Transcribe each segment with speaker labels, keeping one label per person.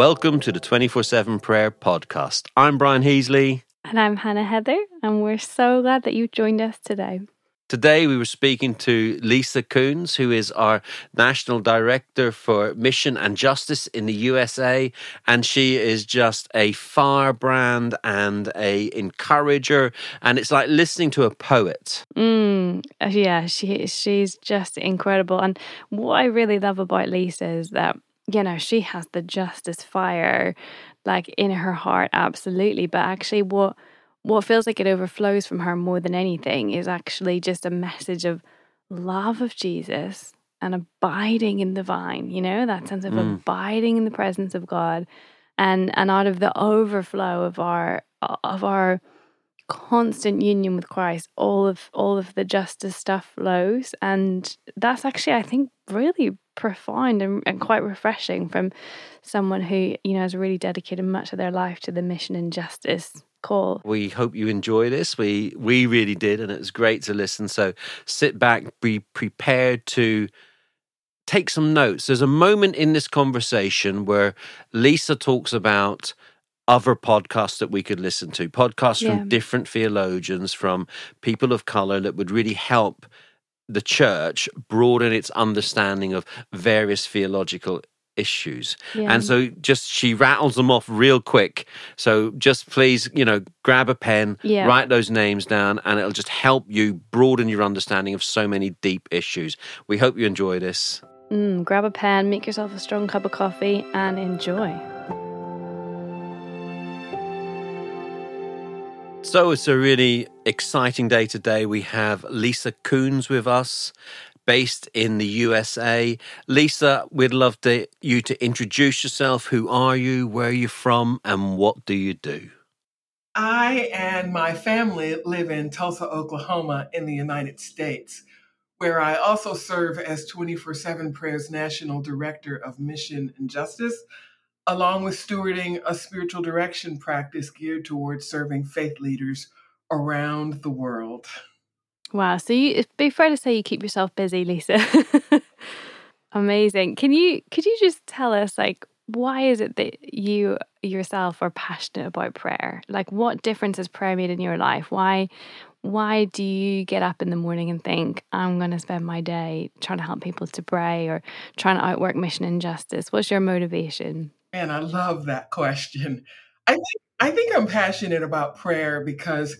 Speaker 1: Welcome to the 24 7 Prayer Podcast. I'm Brian Heasley.
Speaker 2: And I'm Hannah Heather, and we're so glad that you joined us today.
Speaker 1: Today, we were speaking to Lisa Koons, who is our National Director for Mission and Justice in the USA. And she is just a firebrand and a encourager. And it's like listening to a poet.
Speaker 2: Mm, yeah, she, she's just incredible. And what I really love about Lisa is that, you know, she has the justice fire like in her heart, absolutely. But actually, what what feels like it overflows from her more than anything is actually just a message of love of Jesus and abiding in the vine, you know, that sense of mm. abiding in the presence of God and and out of the overflow of our of our constant union with Christ, all of all of the justice stuff flows. And that's actually I think really profound and, and quite refreshing from someone who, you know, has really dedicated much of their life to the mission and justice call.
Speaker 1: We hope you enjoy this. We we really did, and it was great to listen. So sit back, be prepared to take some notes. There's a moment in this conversation where Lisa talks about other podcasts that we could listen to, podcasts yeah. from different theologians, from people of color that would really help the church broaden its understanding of various theological issues. Yeah. And so just she rattles them off real quick. So just please, you know, grab a pen, yeah. write those names down, and it'll just help you broaden your understanding of so many deep issues. We hope you enjoy this.
Speaker 2: Mm, grab a pen, make yourself a strong cup of coffee, and enjoy.
Speaker 1: So it's a really exciting day today. We have Lisa Koons with us based in the USA. Lisa, we'd love to, you to introduce yourself. Who are you? Where are you from? And what do you do?
Speaker 3: I and my family live in Tulsa, Oklahoma, in the United States, where I also serve as 24 7 Prayers National Director of Mission and Justice, along with stewarding a spiritual direction practice geared towards serving faith leaders around the world.
Speaker 2: Wow. So you, be fair to say you keep yourself busy, Lisa. Amazing. Can you could you just tell us like why is it that you yourself are passionate about prayer? Like what difference has prayer made in your life? Why why do you get up in the morning and think I'm going to spend my day trying to help people to pray or trying to outwork mission and justice? What's your motivation?
Speaker 3: Man, I love that question. I think I think I'm passionate about prayer because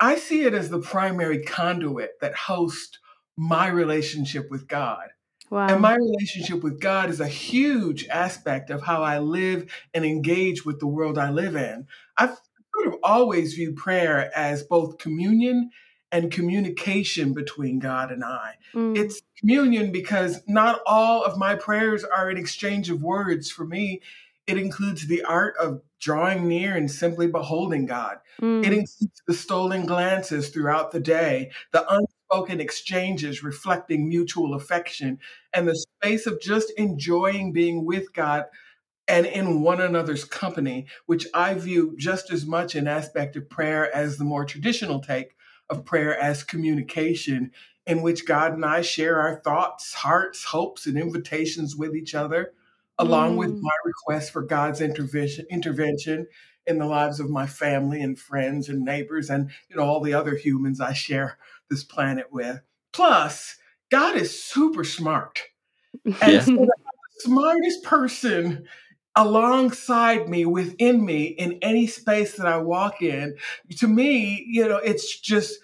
Speaker 3: I see it as the primary conduit that hosts my relationship with God. Wow. And my relationship with God is a huge aspect of how I live and engage with the world I live in. I've sort of always viewed prayer as both communion and communication between God and I. Mm. It's communion because not all of my prayers are an exchange of words. For me, it includes the art of drawing near and simply beholding God. Mm. It includes the stolen glances throughout the day, the unspoken exchanges reflecting mutual affection, and the space of just enjoying being with God and in one another's company, which I view just as much an aspect of prayer as the more traditional take of prayer as communication, in which God and I share our thoughts, hearts, hopes, and invitations with each other along mm. with my request for God's intervention intervention in the lives of my family and friends and neighbors and you know all the other humans I share this planet with. Plus, God is super smart. And yeah. so the smartest person alongside me, within me, in any space that I walk in, to me, you know, it's just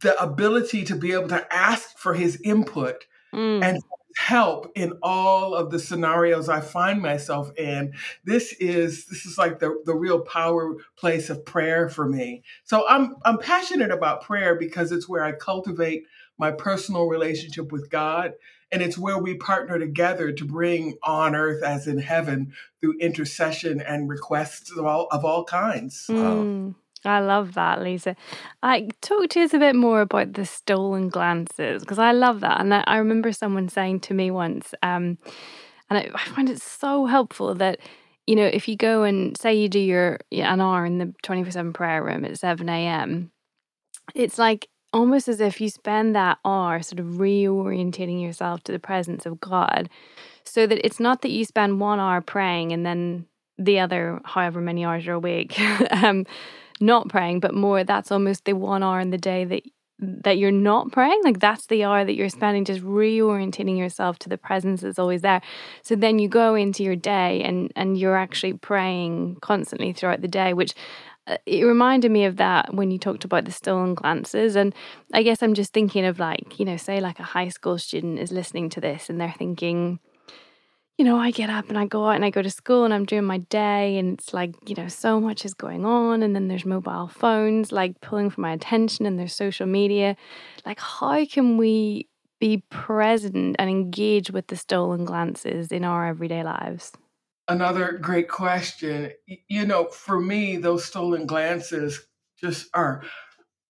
Speaker 3: the ability to be able to ask for his input mm. and help in all of the scenarios I find myself in. This is this is like the, the real power place of prayer for me. So I'm I'm passionate about prayer because it's where I cultivate my personal relationship with God. And it's where we partner together to bring on earth as in heaven through intercession and requests of all of all kinds.
Speaker 2: Mm. I love that, Lisa. I talk to us a bit more about the stolen glances because I love that, and I, I, remember someone saying to me once, um, and I, I, find it so helpful that you know if you go and say you do your an hour in the twenty four seven prayer room at seven a.m., it's like almost as if you spend that hour sort of reorientating yourself to the presence of God, so that it's not that you spend one hour praying and then the other however many hours you're awake um, not praying, but more that's almost the one hour in the day that that you're not praying. Like that's the hour that you're spending just reorientating yourself to the presence that's always there. So then you go into your day and and you're actually praying constantly throughout the day which Uh, it reminded me of that when you talked about the stolen glances and i guess i'm just thinking of like you know say like a high school student is listening to this and they're thinking you know, I get up and I go out and I go to school and I'm doing my day and it's like, you know, so much is going on and then there's mobile phones like pulling for my attention and there's social media. Like how can we be present and engage with the stolen glances in our everyday lives?
Speaker 3: Another great question. You know, for me, those stolen glances just are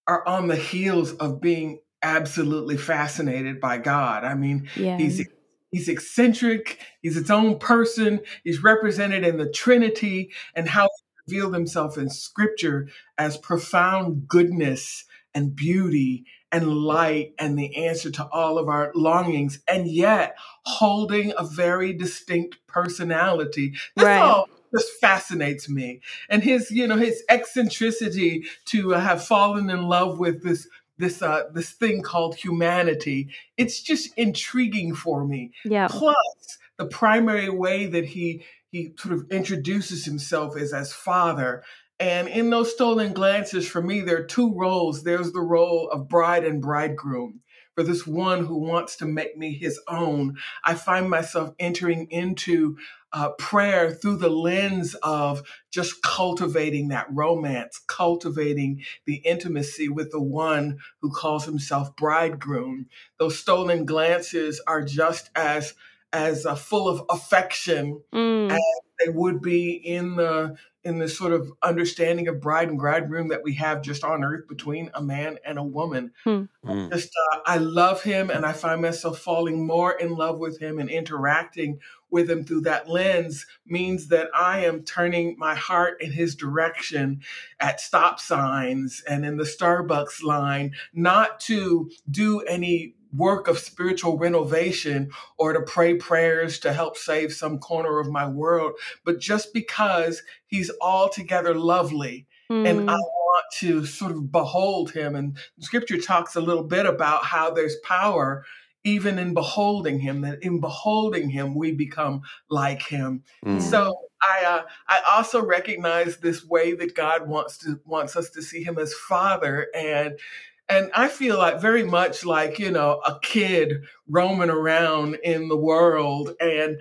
Speaker 3: are on the heels of being absolutely fascinated by God. I mean, yeah. he's He's eccentric. He's its own person. He's represented in the Trinity and how he revealed himself in Scripture as profound goodness and beauty and light and the answer to all of our longings, and yet holding a very distinct personality. This right. all just fascinates me. And his, you know, his eccentricity to have fallen in love with this this uh this thing called humanity it's just intriguing for me
Speaker 2: yeah
Speaker 3: plus the primary way that he he sort of introduces himself is as father and in those stolen glances for me there are two roles there's the role of bride and bridegroom for this one who wants to make me his own i find myself entering into uh, prayer through the lens of just cultivating that romance, cultivating the intimacy with the one who calls himself bridegroom. Those stolen glances are just as as uh, full of affection mm. as they would be in the in this sort of understanding of bride and bridegroom that we have just on earth between a man and a woman. Hmm. Mm. Just, uh, I love him, and I find myself falling more in love with him and interacting with him through that lens means that I am turning my heart in his direction at stop signs and in the Starbucks line, not to do any work of spiritual renovation or to pray prayers to help save some corner of my world, but just because he's altogether lovely. Mm. And I hmm. want to sort of behold him. And scripture talks a little bit about how there's power even in beholding him, that in beholding him, we become like him. Mm. So I, uh, I also recognize this way that God wants to wants us to see him as father and and I feel like very much like, you know, a kid roaming around in the world and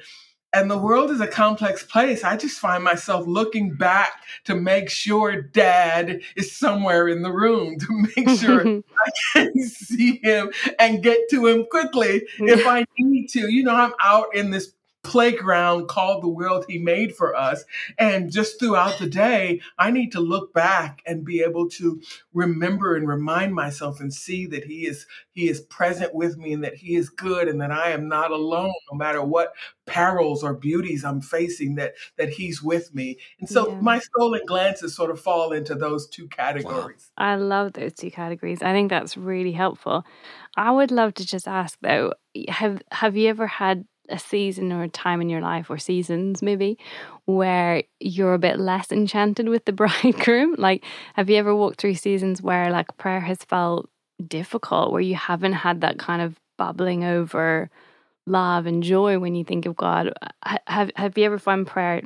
Speaker 3: and the world is a complex place. I just find myself looking back to make sure dad is somewhere in the room, to make sure I can see him and get to him quickly if I need to. You know, I'm out in this playground called the world he made for us. And just throughout the day, I need to look back and be able to remember and remind myself and see that he is he is present with me and that he is good and that I am not alone no matter what perils or beauties I'm facing that that he's with me. And so yeah. my stolen glances sort of fall into those two categories.
Speaker 2: Wow. I love those two categories. I think that's really helpful. I would love to just ask though, have have you ever had a season or a time in your life or seasons maybe where you're a bit less enchanted with the bridegroom like have you ever walked through seasons where like prayer has felt difficult where you haven't had that kind of bubbling over love and joy when you think of god have have you ever found prayer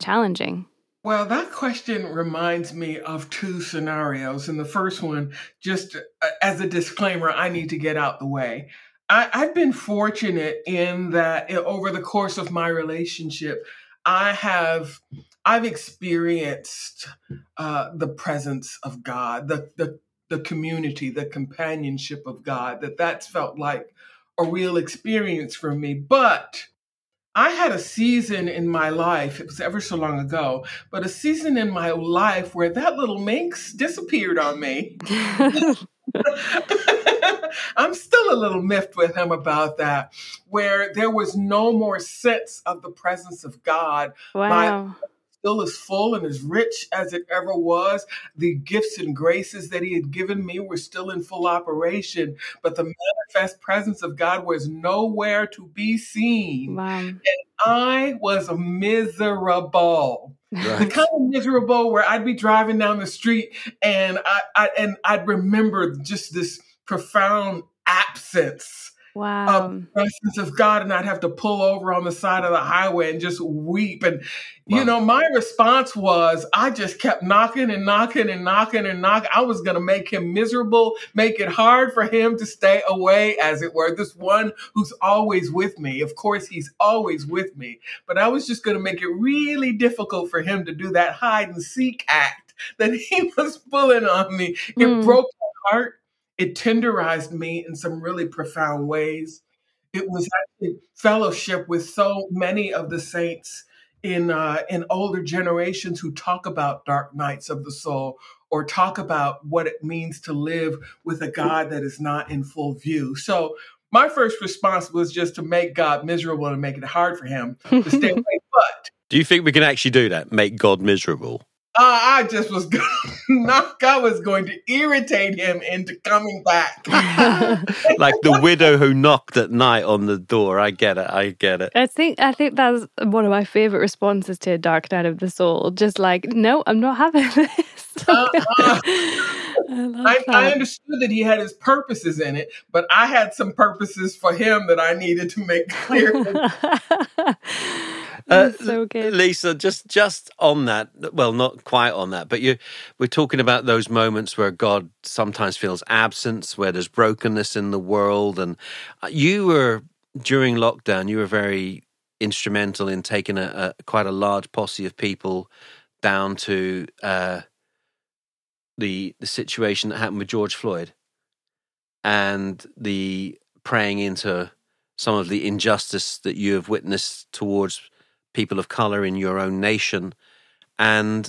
Speaker 2: challenging
Speaker 3: well, that question reminds me of two scenarios. And the first one, just uh, as a disclaimer, I need to get out the way. I, I've been fortunate in that over the course of my relationship, I have I've experienced uh, the presence of God, the the the community, the companionship of God. That that's felt like a real experience for me. But I had a season in my life, it was ever so long ago, but a season in my life where that little minx disappeared on me. I'm still a little miffed with him about that, where there was no more sense of the presence of God.
Speaker 2: Wow.
Speaker 3: still as full and as rich as it ever was. The gifts and graces that He had given me were still in full operation, but the manifest presence of God was nowhere to be seen.
Speaker 2: Wow.
Speaker 3: And I was miserable. The kind of miserable where I'd be driving down the street and I, I and I'd remember just this profound absence
Speaker 2: Wow.
Speaker 3: of the presence of God, and I'd have to pull over on the side of the highway and just weep. And you know, my response was, I just kept knocking and knocking and knocking and knocking. I was going to make him miserable, make it hard for him to stay away, as it were. This one who's always with me. Of course, he's always with me, but I was just going to make it really difficult for him to do that hide and seek act that he was pulling on me. It
Speaker 2: Hmm.
Speaker 3: broke my heart. It tenderized me in some really profound ways. It was actually fellowship with so many of the saints in uh, in older generations who talk about dark nights of the soul or talk about what it means to live with a God that is not in full view. So my first response was just to make God miserable and make it hard for him to stay away. But
Speaker 1: Do you think we can actually do that? Make God miserable?
Speaker 3: Uh, I just was going not God was going to irritate him into coming back.
Speaker 1: like the widow who knocked at night on the door. I get it. I get it.
Speaker 2: I think I think that's one of my favorite responses to Dark Night of the Soul. Just like, no, I'm not having this.
Speaker 3: Uh-uh.
Speaker 2: I
Speaker 3: I, I understood that he had his purposes in it, but I had some purposes for him that I needed to make clear.
Speaker 1: Uh,
Speaker 2: so good.
Speaker 1: Lisa, just just on that, well, not quite on that, but you we're talking about those moments where God sometimes feels absence, where there's brokenness in the world, and uh, you were during lockdown, you were very instrumental in taking a, a quite a large posse of people down to uh, the the situation that happened with George Floyd, and the praying into some of the injustice that you have witnessed towards people of color in your own nation. And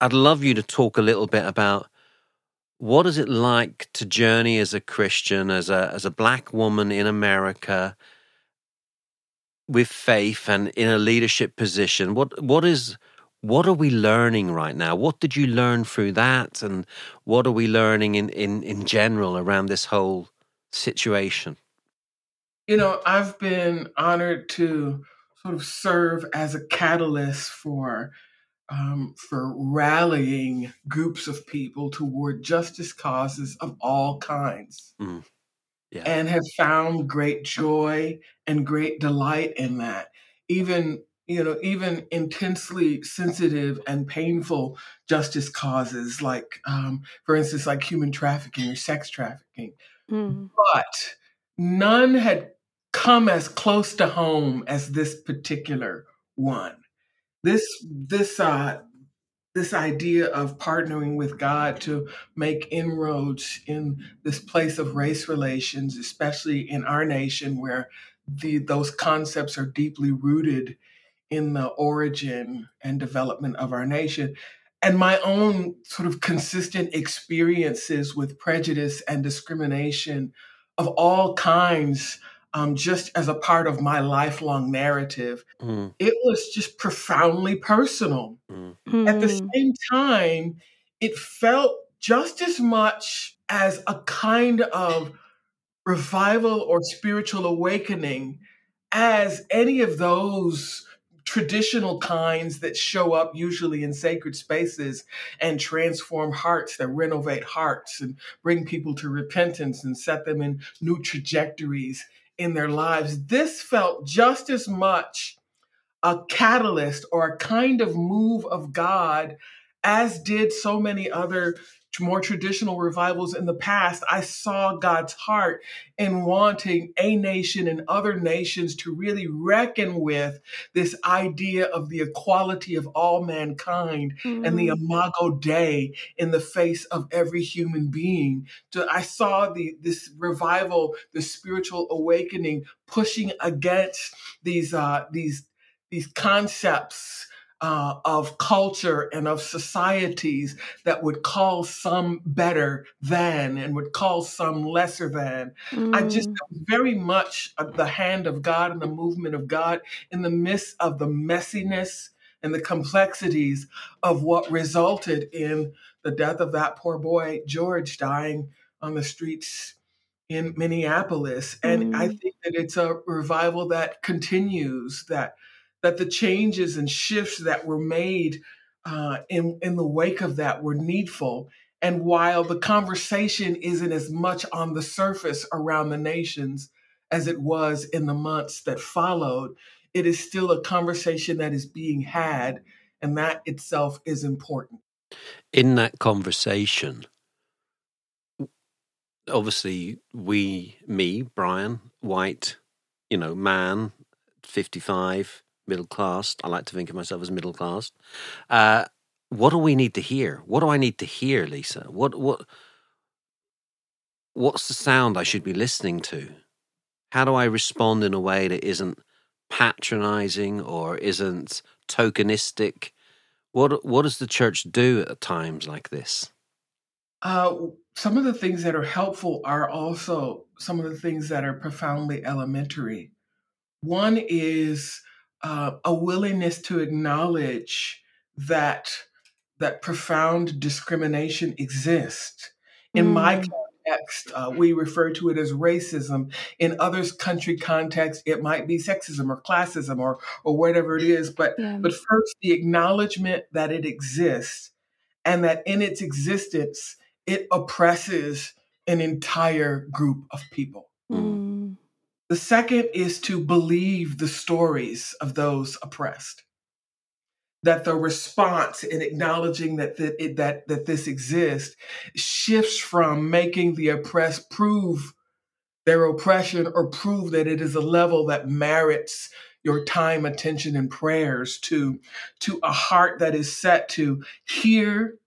Speaker 1: I'd love you to talk a little bit about what is it like to journey as a Christian, as a as a black woman in America with faith and in a leadership position. What what is what are we learning right now? What did you learn through that? And what are we learning in, in, in general around this whole situation?
Speaker 3: You know, I've been honored to sort of serve as a catalyst for um, for rallying groups of people toward justice causes of all kinds,
Speaker 1: Mm. Yeah.
Speaker 3: and have found great joy and great delight in that. Even you know, even intensely sensitive and painful justice causes, like um, for instance, like human trafficking or sex trafficking
Speaker 2: Mm.
Speaker 3: but none had come as close to home as this particular one. This this uh this idea of partnering with God to make inroads in this place of race relations, especially in our nation where the those concepts are deeply rooted in the origin and development of our nation and my own sort of consistent experiences with prejudice and discrimination of all kinds, um, just as a part of my lifelong narrative,
Speaker 1: Mm,
Speaker 3: it was just profoundly personal.
Speaker 1: mm,
Speaker 3: At the
Speaker 2: Mm.
Speaker 3: same time, it felt just as much as a kind of revival or spiritual awakening as any of those traditional kinds that show up usually in sacred spaces and transform hearts that renovate hearts and bring people to repentance and set them in new trajectories in their lives. This felt just as much a catalyst or a kind of move of God as did so many other more traditional revivals in the past, I saw God's heart in wanting a nation and other nations to really reckon with this idea of the equality of all mankind and the
Speaker 2: Mm.
Speaker 3: imago Dei in the face of every human being. So I saw the this revival, the spiritual awakening, pushing against these uh, these these concepts uh, of culture and of societies that would call some better than and would call some lesser than. I just
Speaker 2: Mm.
Speaker 3: very much the hand of God and the movement of God in the midst of the messiness and the complexities of what resulted in the death of that poor boy, George, dying on the streets in Minneapolis. And I
Speaker 2: Mm.
Speaker 3: think that it's a revival that continues, that that the changes and shifts that were made uh, in in the wake of that were needful. And while the conversation isn't as much on the surface around the nations as it was in the months that followed, it is still a conversation that is being had, and that itself is important.
Speaker 1: In that conversation, obviously, we, me, Brian, white, you know, man, 55, middle class. I like to think of myself as middle class. Uh, what do we need to hear? What do I need to hear, Lisa? What what what's the sound I should be listening to? How do I respond in a way that isn't patronizing or isn't tokenistic? What what does the church do at times like this?
Speaker 3: Uh, some of the things that are helpful are also some of the things that are profoundly elementary. One is uh, a willingness to acknowledge that that profound discrimination exists. In my
Speaker 2: Mm.
Speaker 3: context, uh, we refer to it as racism. In others' country context, it might be sexism or classism or or whatever it is. But
Speaker 2: Yeah.
Speaker 3: but first, the acknowledgement that it exists and that in its existence, it oppresses an entire group of people.
Speaker 2: Mm.
Speaker 3: The second is to believe the stories of those oppressed. That the response in acknowledging that that, that that this exists shifts from making the oppressed prove their oppression or prove that it is a level that merits your time, attention, and prayers to to a heart that is set to hear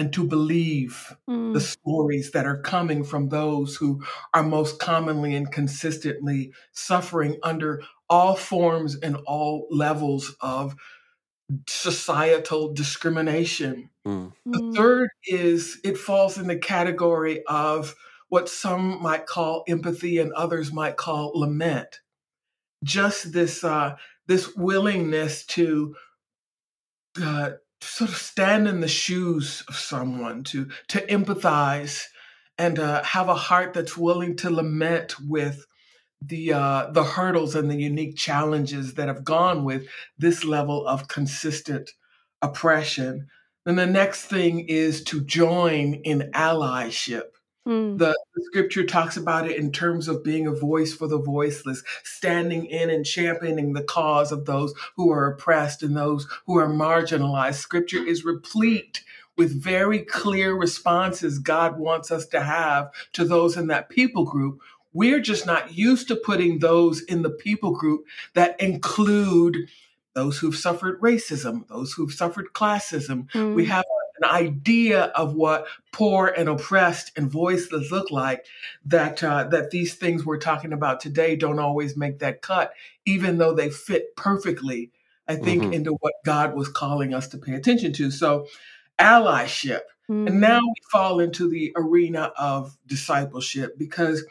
Speaker 3: and to believe the
Speaker 2: Mm.
Speaker 3: stories that are coming from those who are most commonly and consistently suffering under all forms and all levels of societal discrimination.
Speaker 1: Mm.
Speaker 3: The third is it falls in the category of what some might call empathy and others might call lament. Just this uh, this willingness to uh, sort of stand in the shoes of someone, to to empathize, and uh, have a heart that's willing to lament with the uh, the hurdles and the unique challenges that have gone with this level of consistent oppression. Then the next thing is to join in allyship.
Speaker 2: Mm.
Speaker 3: The, the scripture talks about it in terms of being a voice for the voiceless, standing in and championing the cause of those who are oppressed and those who are marginalized. Scripture is replete with very clear responses God wants us to have to those in that people group. We're just not used to putting those in the people group that include those who've suffered racism, those who've suffered classism, we
Speaker 2: Mm.
Speaker 3: have an idea of what poor and oppressed and voiceless look like that uh, that these things we're talking about today don't always make that cut even though they fit perfectly i think
Speaker 1: Mhm.
Speaker 3: into what god was calling us to pay attention to so allyship and
Speaker 2: Mm.
Speaker 3: now we fall into the arena of discipleship because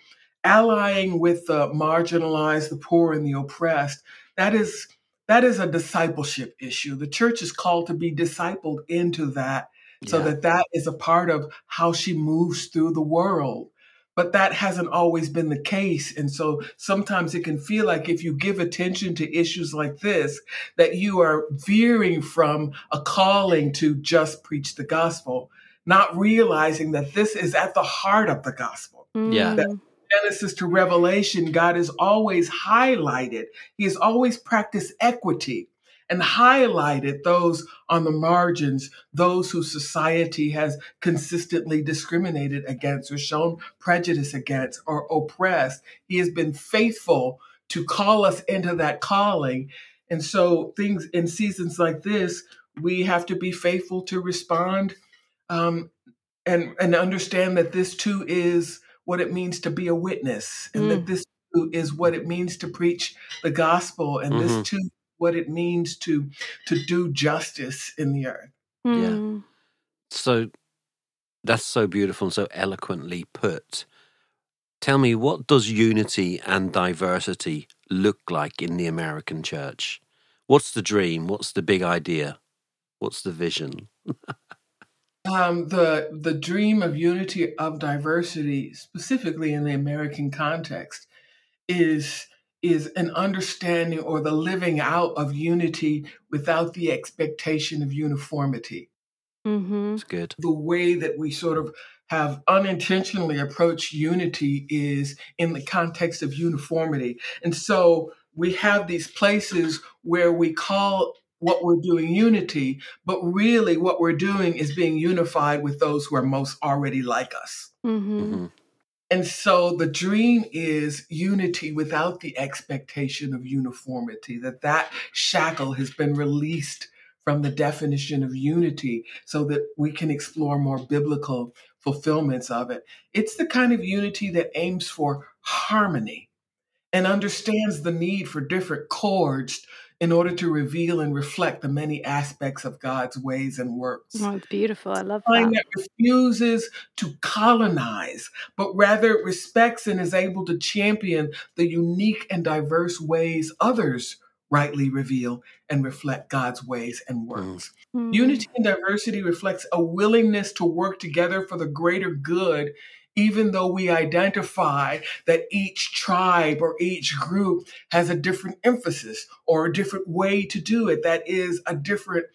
Speaker 3: allying with the marginalized, the poor, and the oppressed, that is that is a discipleship issue. The church is called to be discipled into that so that that is a part of how she moves through the world. But that hasn't always been the case. And so sometimes it can feel like if you give attention to issues like this, that you are veering from a calling to just preach the gospel, not realizing that this is at the heart of the gospel.
Speaker 1: Yeah.
Speaker 2: Mm.
Speaker 3: Genesis to Revelation, God has always highlighted, He has always practiced equity and highlighted those on the margins, those whose society has consistently discriminated against or shown prejudice against or oppressed. He has been faithful to call us into that calling. And so, things in seasons like this, we have to be faithful to respond um, and, and understand that this too is what it means to be a witness, and that
Speaker 2: Mm.
Speaker 3: this too is what it means to preach the gospel, and
Speaker 1: Mhm.
Speaker 3: this too what it means to to do justice in the earth.
Speaker 2: Mm.
Speaker 1: So that's so beautiful and so eloquently put. Tell me, what does unity and diversity look like in the American church? What's the dream? What's the big idea? What's the vision?
Speaker 3: Um, the the dream of unity of diversity, specifically in the American context, is is an understanding or the living out of unity without the expectation of uniformity.
Speaker 2: Mm-hmm.
Speaker 1: It's good.
Speaker 3: The way that we sort of have unintentionally approached unity is in the context of uniformity. And so we have these places where we call what we're doing unity, but really what we're doing is being unified with those who are most already like us.
Speaker 2: Mm-hmm.
Speaker 1: hmm
Speaker 3: And so the dream is unity without the expectation of uniformity, that that shackle has been released from the definition of unity so that we can explore more biblical fulfillments of it. It's the kind of unity that aims for harmony and understands the need for different chords in order to reveal and reflect the many aspects of God's ways and works
Speaker 2: Oh, it's beautiful. I love that.
Speaker 3: that refuses to colonize, but rather respects and is able to champion the unique and diverse ways others rightly reveal and reflect God's ways and works.
Speaker 2: Mm.
Speaker 3: Unity and diversity reflects a willingness to work together for the greater good, even though we identify that each tribe or each group has a different emphasis or a different way to do it. That is a different,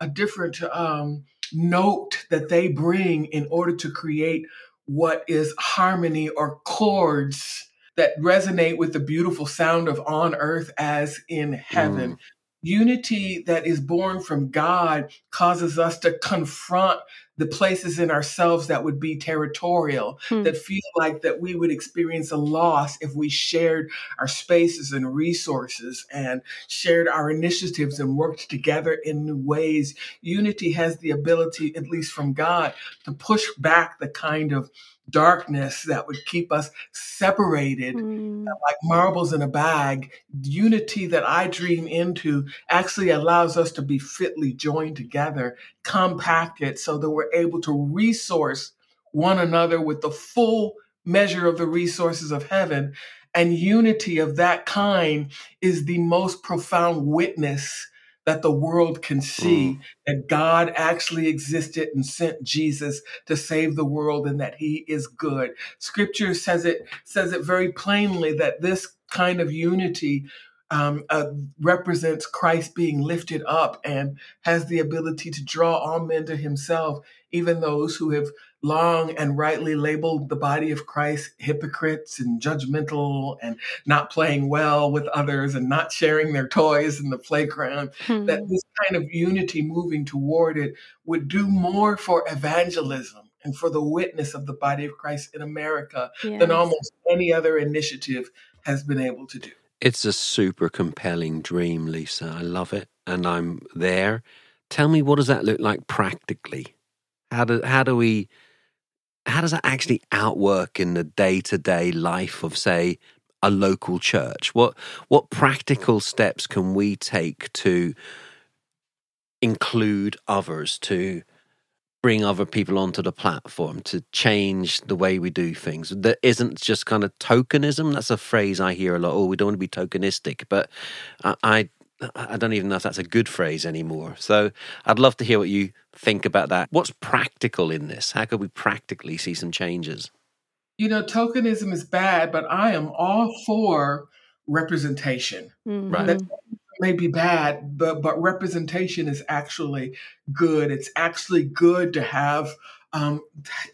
Speaker 3: a different um, note that they bring in order to create what is harmony or chords that resonate with the beautiful sound of on earth as in heaven. Unity that is born from God causes us to confront the places in ourselves that would be territorial,
Speaker 2: Hmm.
Speaker 3: that feel like that we would experience a loss if we shared our spaces and resources and shared our initiatives and worked together in new ways. Unity has the ability, at least from God, to push back the kind of darkness that would keep us separated
Speaker 2: Mm.
Speaker 3: like marbles in a bag, unity that I dream into actually allows us to be fitly joined together, compacted, so that we're able to resource one another with the full measure of the resources of heaven. And unity of that kind is the most profound witness that the world can see that God actually existed and sent Jesus to save the world and that he is good. Scripture says it says it very plainly that this kind of unity um, uh, represents Christ being lifted up and has the ability to draw all men to himself, even those who have long and rightly labeled the body of Christ hypocrites and judgmental and not playing well with others and not sharing their toys in the playground
Speaker 2: Hmm.
Speaker 3: that this kind of unity moving toward it would do more for evangelism and for the witness of the body of Christ in America than almost any other initiative has been able to do.
Speaker 1: It's a super compelling dream, Lisa. I love it, and I'm there. Tell me, what does that look like practically? How do how do we? How does that actually outwork in the day to day life of, say, a local church? What what practical steps can we take to include others to bring other people onto the platform to change the way we do things? That isn't just kind of tokenism. That's a phrase i hear a lot. Oh we don't want to be tokenistic. But i i, I don't even know if that's a good phrase anymore so i'd love to hear what you think about that what's practical in this how could we practically see some changes
Speaker 3: You know, tokenism is bad, but I am all for representation.
Speaker 1: Right.
Speaker 3: That may be bad, but but representation is actually good. It's actually good to have um,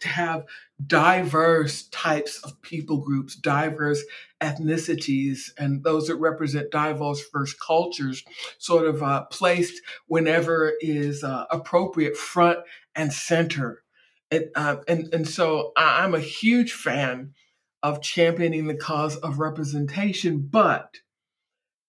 Speaker 3: to have diverse types of people groups, diverse ethnicities, and those that represent diverse first cultures, sort of uh, placed whenever is uh, appropriate, front and center. It, uh, and and so I'm a huge fan of championing the cause of representation, but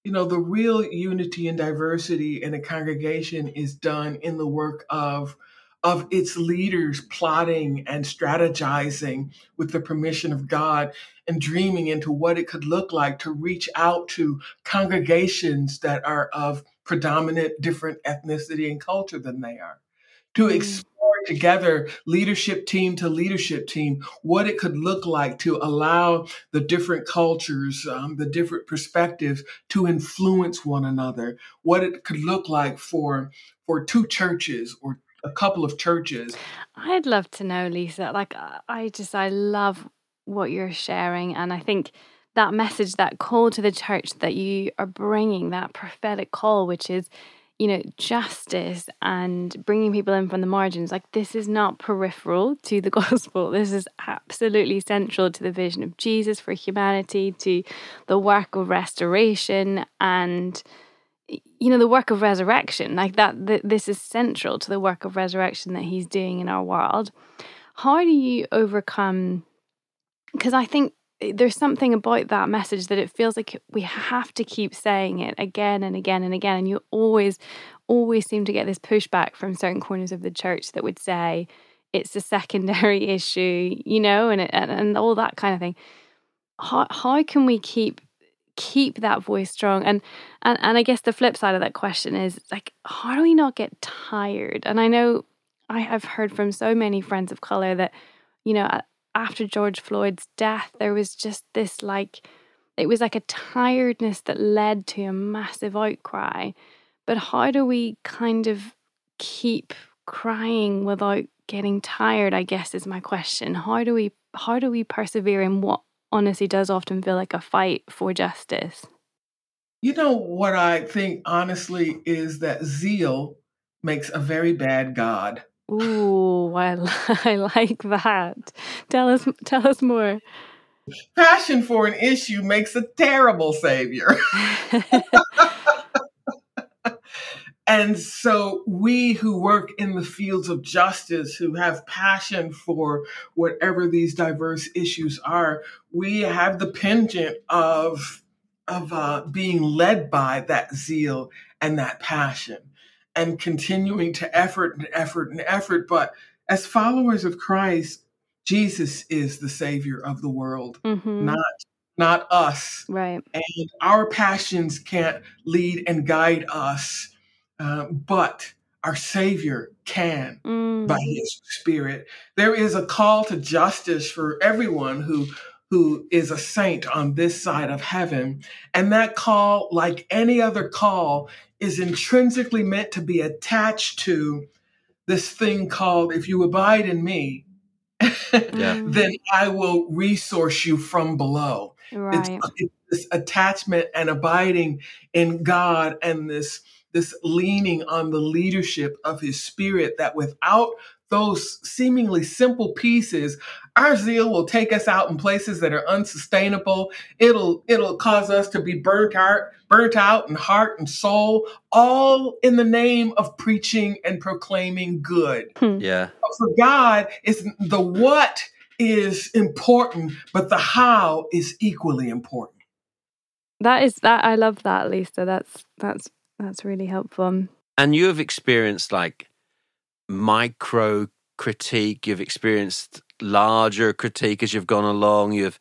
Speaker 3: you know, the real unity and diversity in a congregation is done in the work of of its leaders plotting and strategizing with the permission of God and dreaming into what it could look like to reach out to congregations that are of predominant different ethnicity and culture than they are to
Speaker 2: Mm.
Speaker 3: explore together leadership team to leadership team, what it could look like to allow the different cultures, um, the different perspectives to influence one another, what it could look like for for two churches or a couple of churches.
Speaker 2: I'd love to know, Lisa. Like, uh, I just, I love what you're sharing. And I think that message, that call to the church that you are bringing, that prophetic call, which is, you know, justice and bringing people in from the margins, like this is not peripheral to the gospel. This is absolutely central to the vision of Jesus for humanity, to the work of restoration and you know the work of resurrection like that th- this is central to the work of resurrection that he's doing in our world. How do you overcome because i think eh, there's something about that message that it feels like we have to keep saying it again and again and again and you always always seem to get this pushback from certain corners of the church that would say it's a secondary issue you know and and, and all that kind of thing. How, how can we keep keep that voice strong. And and and I guess the flip side of that question is like how do we not get tired? And I know I have heard from so many friends of color that you know after George Floyd's death there was just this like it was like a tiredness that led to a massive outcry. But how do we kind of keep crying without getting tired i guess is my question. How do we how do we persevere in what honestly does often feel like a fight for justice.
Speaker 3: You know what I think honestly is that zeal makes a very bad God.
Speaker 2: Ooh, I, I like that. Tell us tell us more.
Speaker 3: Passion for an issue makes a terrible savior. And so, we who work in the fields of justice, who have passion for whatever these diverse issues are, we have the penchant of, of uh, being led by that zeal and that passion and continuing to effort and effort and effort. But as followers of Christ, Jesus is the Savior of the world, mm-hmm. not not us.
Speaker 2: Right.
Speaker 3: And our passions can't lead and guide us uh, but our Savior can mm. by His Spirit. There is a call to justice for everyone who who is a saint on this side of heaven. And that call, like any other call, is intrinsically meant to be attached to this thing called, if you abide in me, yeah. then I will resource you from below. Right. It's, it's this attachment and abiding in God and this this leaning on the leadership of his spirit that without those seemingly simple pieces our zeal will take us out in places that are unsustainable. It'll it'll cause us to be burnt out burnt out in heart and soul all in the name of preaching and proclaiming good.
Speaker 1: Hmm. yeah.
Speaker 3: For god it's the what is important but the how is equally important.
Speaker 2: That is that i love that lisa. That's that's that's really helpful.
Speaker 1: Um, and you have experienced like micro critique, you've experienced larger critique as you've gone along. You've,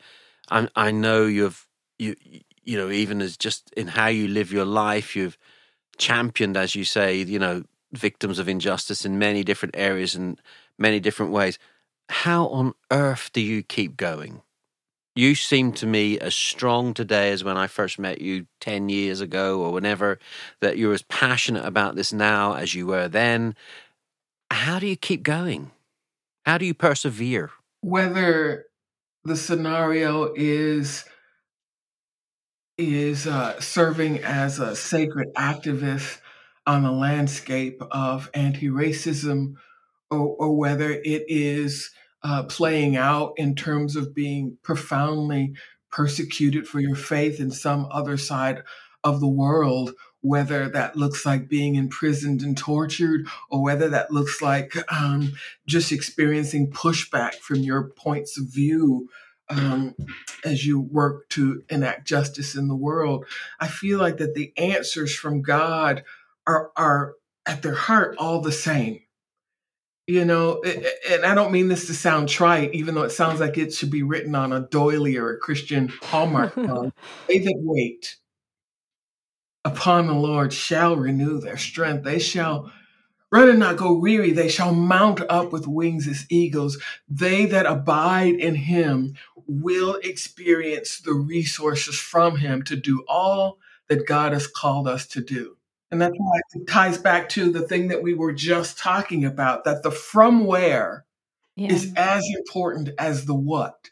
Speaker 1: I, I know you've, you, you know, even as just in how you live your life, you've championed, as you say, you know, victims of injustice in many different areas and many different ways. How on earth do you keep going? You seem to me as strong today as when I first met you 10 years ago or whenever, that you're as passionate about this now as you were then. How do you keep going? How do you persevere?
Speaker 3: Whether the scenario is is uh, serving as a sacred activist on the landscape of anti-racism or, or whether it is uh, playing out in terms of being profoundly persecuted for your faith in some other side of the world, whether that looks like being imprisoned and tortured, or whether that looks like um, just experiencing pushback from your points of view um, as you work to enact justice in the world. I feel like that the answers from God are, are at their heart all the same. You know, and I don't mean this to sound trite, even though it sounds like it should be written on a doily or a Christian Hallmark card. they that wait upon the Lord shall renew their strength. They shall run and not go weary. They shall mount up with wings as eagles. They that abide in him will experience the resources from him to do all that God has called us to do. And that's why it ties back to the thing that we were just talking about that the from where
Speaker 2: Yeah.
Speaker 3: is as important as the what.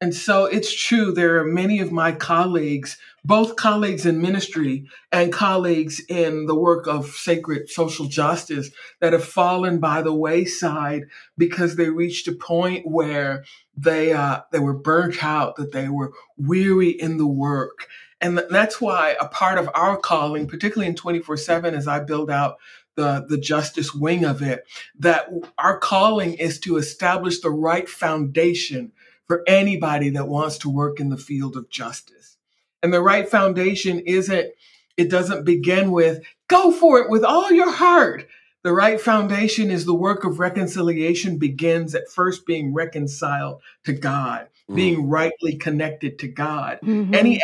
Speaker 3: And so it's true, there are many of my colleagues, both colleagues in ministry and colleagues in the work of sacred social justice, that have fallen by the wayside because they reached a point where they uh, they were burnt out, that they were weary in the work. And that's why a part of our calling, particularly in 24 7, as I build out the, the justice wing of it, that our calling is to establish the right foundation for anybody that wants to work in the field of justice. And the right foundation isn't, it doesn't begin with, go for it with all your heart. The right foundation is the work of reconciliation begins at first being reconciled to God,
Speaker 1: Mm.
Speaker 3: being rightly connected to God.
Speaker 2: Mhm.
Speaker 3: Any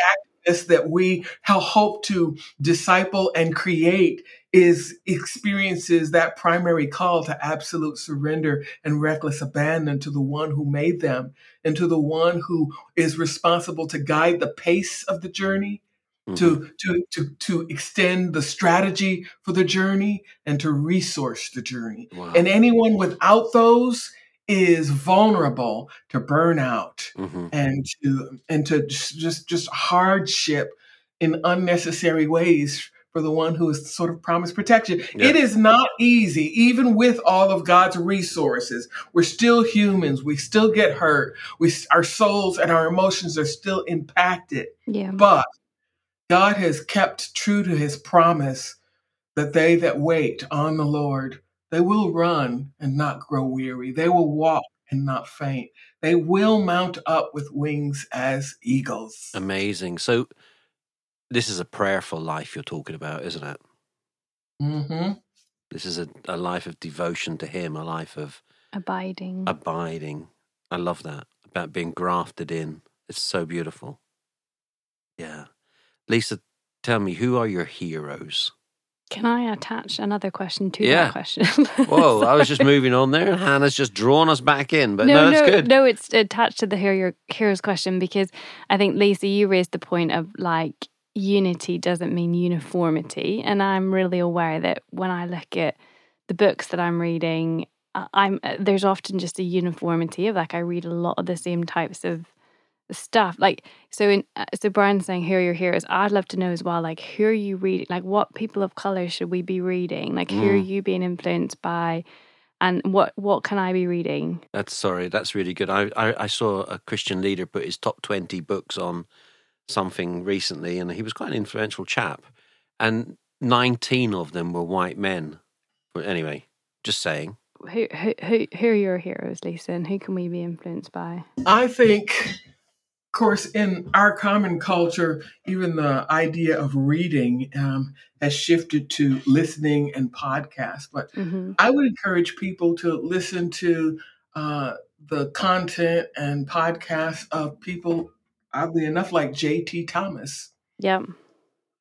Speaker 3: activist that we hope to disciple and create is experiences that primary call to absolute surrender and reckless abandon to the one who made them and to the one who is responsible to guide the pace of the journey
Speaker 1: Mhm.
Speaker 3: to, to, to, to extend the strategy for the journey and to resource the journey.
Speaker 1: Wow.
Speaker 3: And anyone without those is vulnerable to burnout
Speaker 1: Mhm.
Speaker 3: and to and to just just, just hardship in unnecessary ways for the one who is sort of promised protection.
Speaker 1: Yeah.
Speaker 3: It is not easy, even with all of God's resources. We're still humans. We still get hurt. We our souls and our emotions are still impacted.
Speaker 2: yeah.
Speaker 3: But God has kept true to his promise that they that wait on the Lord, they will run and not grow weary. They will walk and not faint. They will mount up with wings as eagles.
Speaker 1: Amazing. So, this is a prayerful life you're talking about, isn't it?
Speaker 3: Mm-hmm.
Speaker 1: This is a, a life of devotion to Him, a life of
Speaker 2: Abiding.
Speaker 1: abiding. I love that about being grafted in. It's so beautiful. Yeah. Lisa, tell me, who are your heroes?
Speaker 2: Can I attach another question to
Speaker 1: Yeah.
Speaker 2: that question?
Speaker 1: Whoa, I was just moving on there, and Hannah's just drawn us back in. But no,
Speaker 2: no,
Speaker 1: that's
Speaker 2: no,
Speaker 1: good.
Speaker 2: no, it's attached to the hero, heroes question because I think Lisa, you raised the point of like unity doesn't mean uniformity, and I'm really aware that when I look at the books that I'm reading, I'm there's often just a uniformity of like I read a lot of the same types of stuff. Like so, in uh, so Brian's saying who are your heroes? I'd love to know as well. Like who are you reading? Like what people of color should we be reading? Like who are
Speaker 1: Mm.
Speaker 2: you being influenced by? And what what can I be reading?
Speaker 1: That's sorry. That's really good. I, I I saw a Christian leader put his top twenty books on something recently, and he was quite an influential chap. And nineteen of them were white men. But anyway, just saying.
Speaker 2: Who who who who are your heroes, Lisa, and who can we be influenced by?
Speaker 3: I think, of course, in our common culture, even the idea of reading um, has shifted to listening and podcasts. But
Speaker 2: hmm
Speaker 3: I would encourage people to listen to uh, the content and podcasts of people, oddly enough, like J.T. Thomas.
Speaker 2: Yep.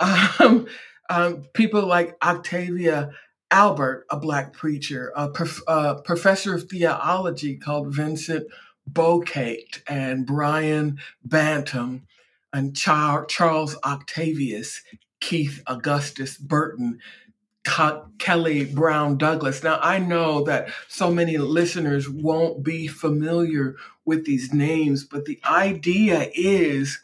Speaker 3: Um, um, people like Octavia Albert, a black preacher, a prof- uh, professor of theology called Vincent Bacote, and Brian Bantum, and Char- Charles Octavius, Keith Augustus Burton, Kelly Brown Douglas. Now, I know that so many listeners won't be familiar with these names, but the idea is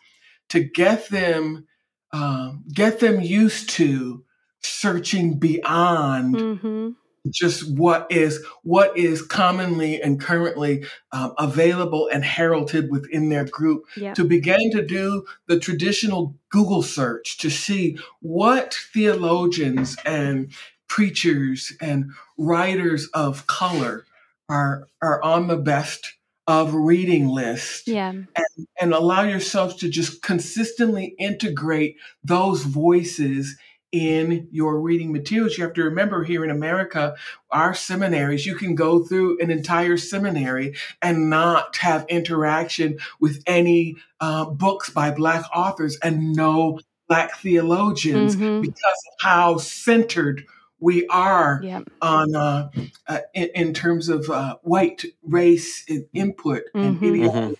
Speaker 3: to get them um, get them used to searching beyond
Speaker 2: hmm
Speaker 3: just what is what is commonly and currently um, available and heralded within their group
Speaker 2: Yep.
Speaker 3: to begin to do the traditional Google search to see what theologians and preachers and writers of color are are on the best of reading list
Speaker 2: Yeah.
Speaker 3: and, and allow yourself to just consistently integrate those voices in your reading materials. You have to remember here in America, our seminaries, you can go through an entire seminary and not have interaction with any uh, books by Black authors and no Black theologians
Speaker 2: Mhm.
Speaker 3: because of how centered we are
Speaker 2: Yeah.
Speaker 3: on uh, uh, in, in terms of uh, white race and input and
Speaker 2: Mhm.
Speaker 3: ideology.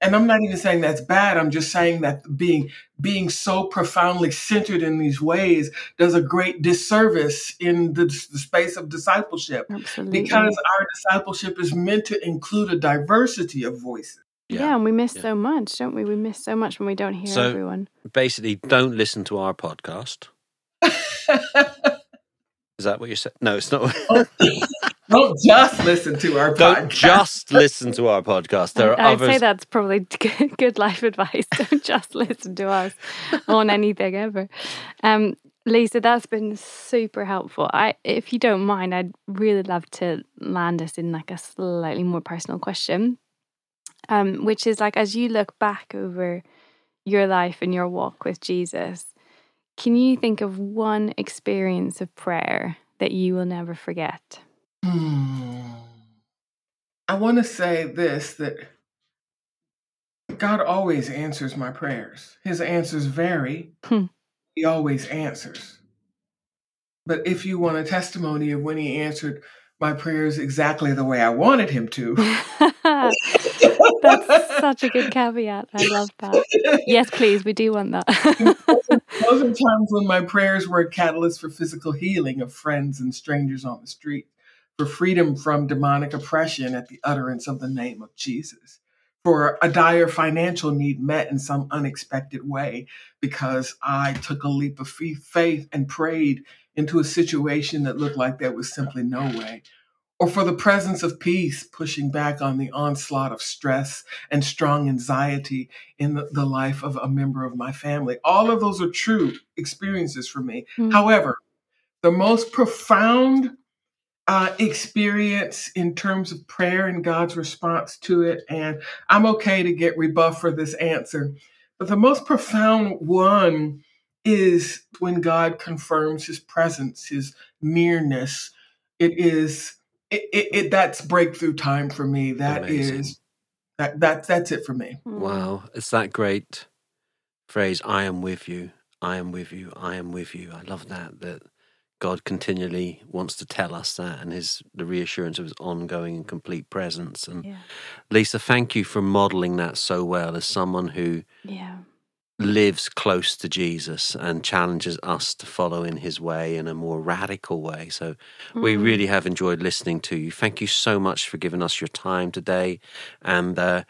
Speaker 3: And I'm not even saying that's bad. I'm just saying that being being so profoundly centered in these ways does a great disservice in the, the space of discipleship
Speaker 2: Absolutely.
Speaker 3: because our discipleship is meant to include a diversity of voices.
Speaker 2: yeah. and we miss
Speaker 1: Yeah.
Speaker 2: so much, don't we? We miss so much when we don't hear
Speaker 1: So-
Speaker 2: everyone.
Speaker 1: Basically, don't listen to our podcast. Is that what you're saying? No, it's not.
Speaker 3: Don't just listen to our
Speaker 1: don't
Speaker 3: podcast.
Speaker 1: just listen to our podcast. There are
Speaker 2: I'd
Speaker 1: others.
Speaker 2: say that's probably good, good life advice. Don't just listen to us on anything ever. Um, Lisa, that's been super helpful. I, if you don't mind, I'd really love to land us in like a slightly more personal question, um, which is like as you look back over your life and your walk with Jesus, can you think of one experience of prayer that you will never forget?
Speaker 3: Hmm. I want to say this that God always answers my prayers. His answers vary.
Speaker 2: Hmm.
Speaker 3: He always answers. But if you want a testimony of when he answered my prayers exactly the way I wanted him to,
Speaker 2: That's such a good caveat. I love that. Yes, please. We do want that.
Speaker 3: Those are times when my prayers were a catalyst for physical healing of friends and strangers on the street, for freedom from demonic oppression at the utterance of the name of Jesus, for a dire financial need met in some unexpected way because I took a leap of fe- faith and prayed into a situation that looked like there was simply no way. Or for the presence of peace pushing back on the onslaught of stress and strong anxiety in the, the life of a member of my family. All of those are true experiences for me.
Speaker 2: Mm.
Speaker 3: However, the most profound uh, experience in terms of prayer and God's response to it, and I'm okay to get rebuffed for this answer, but the most profound one is when God confirms his presence, his nearness. It is it, it, it that's breakthrough time for me. That is
Speaker 1: Amazing.
Speaker 3: that that that's it for me.
Speaker 2: Mm.
Speaker 1: Wow, it's that great phrase, I am with you, I am with you, I am with you. I love that that God continually wants to tell us that and his the reassurance of his ongoing and complete presence. And
Speaker 2: Yeah.
Speaker 1: Lisa, thank you for modeling that so well as someone who
Speaker 2: Yeah.
Speaker 1: lives close to Jesus and challenges us to follow in his way in a more radical way. So we
Speaker 2: Mm.
Speaker 1: really have enjoyed listening to you. Thank you so much for giving us your time today. And uh,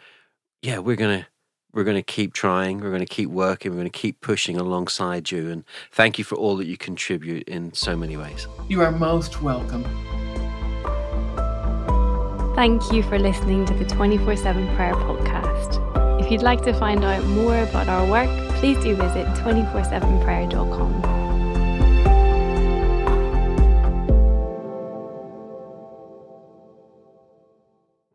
Speaker 1: yeah, we're gonna we're gonna keep trying. We're gonna keep working. We're gonna keep pushing alongside you. And thank you for all that you contribute in so many ways.
Speaker 3: You are most welcome.
Speaker 2: Thank you for listening to the 24 7 Prayer Podcast. If you'd like to find out more about our work, please do visit 247prayer.com.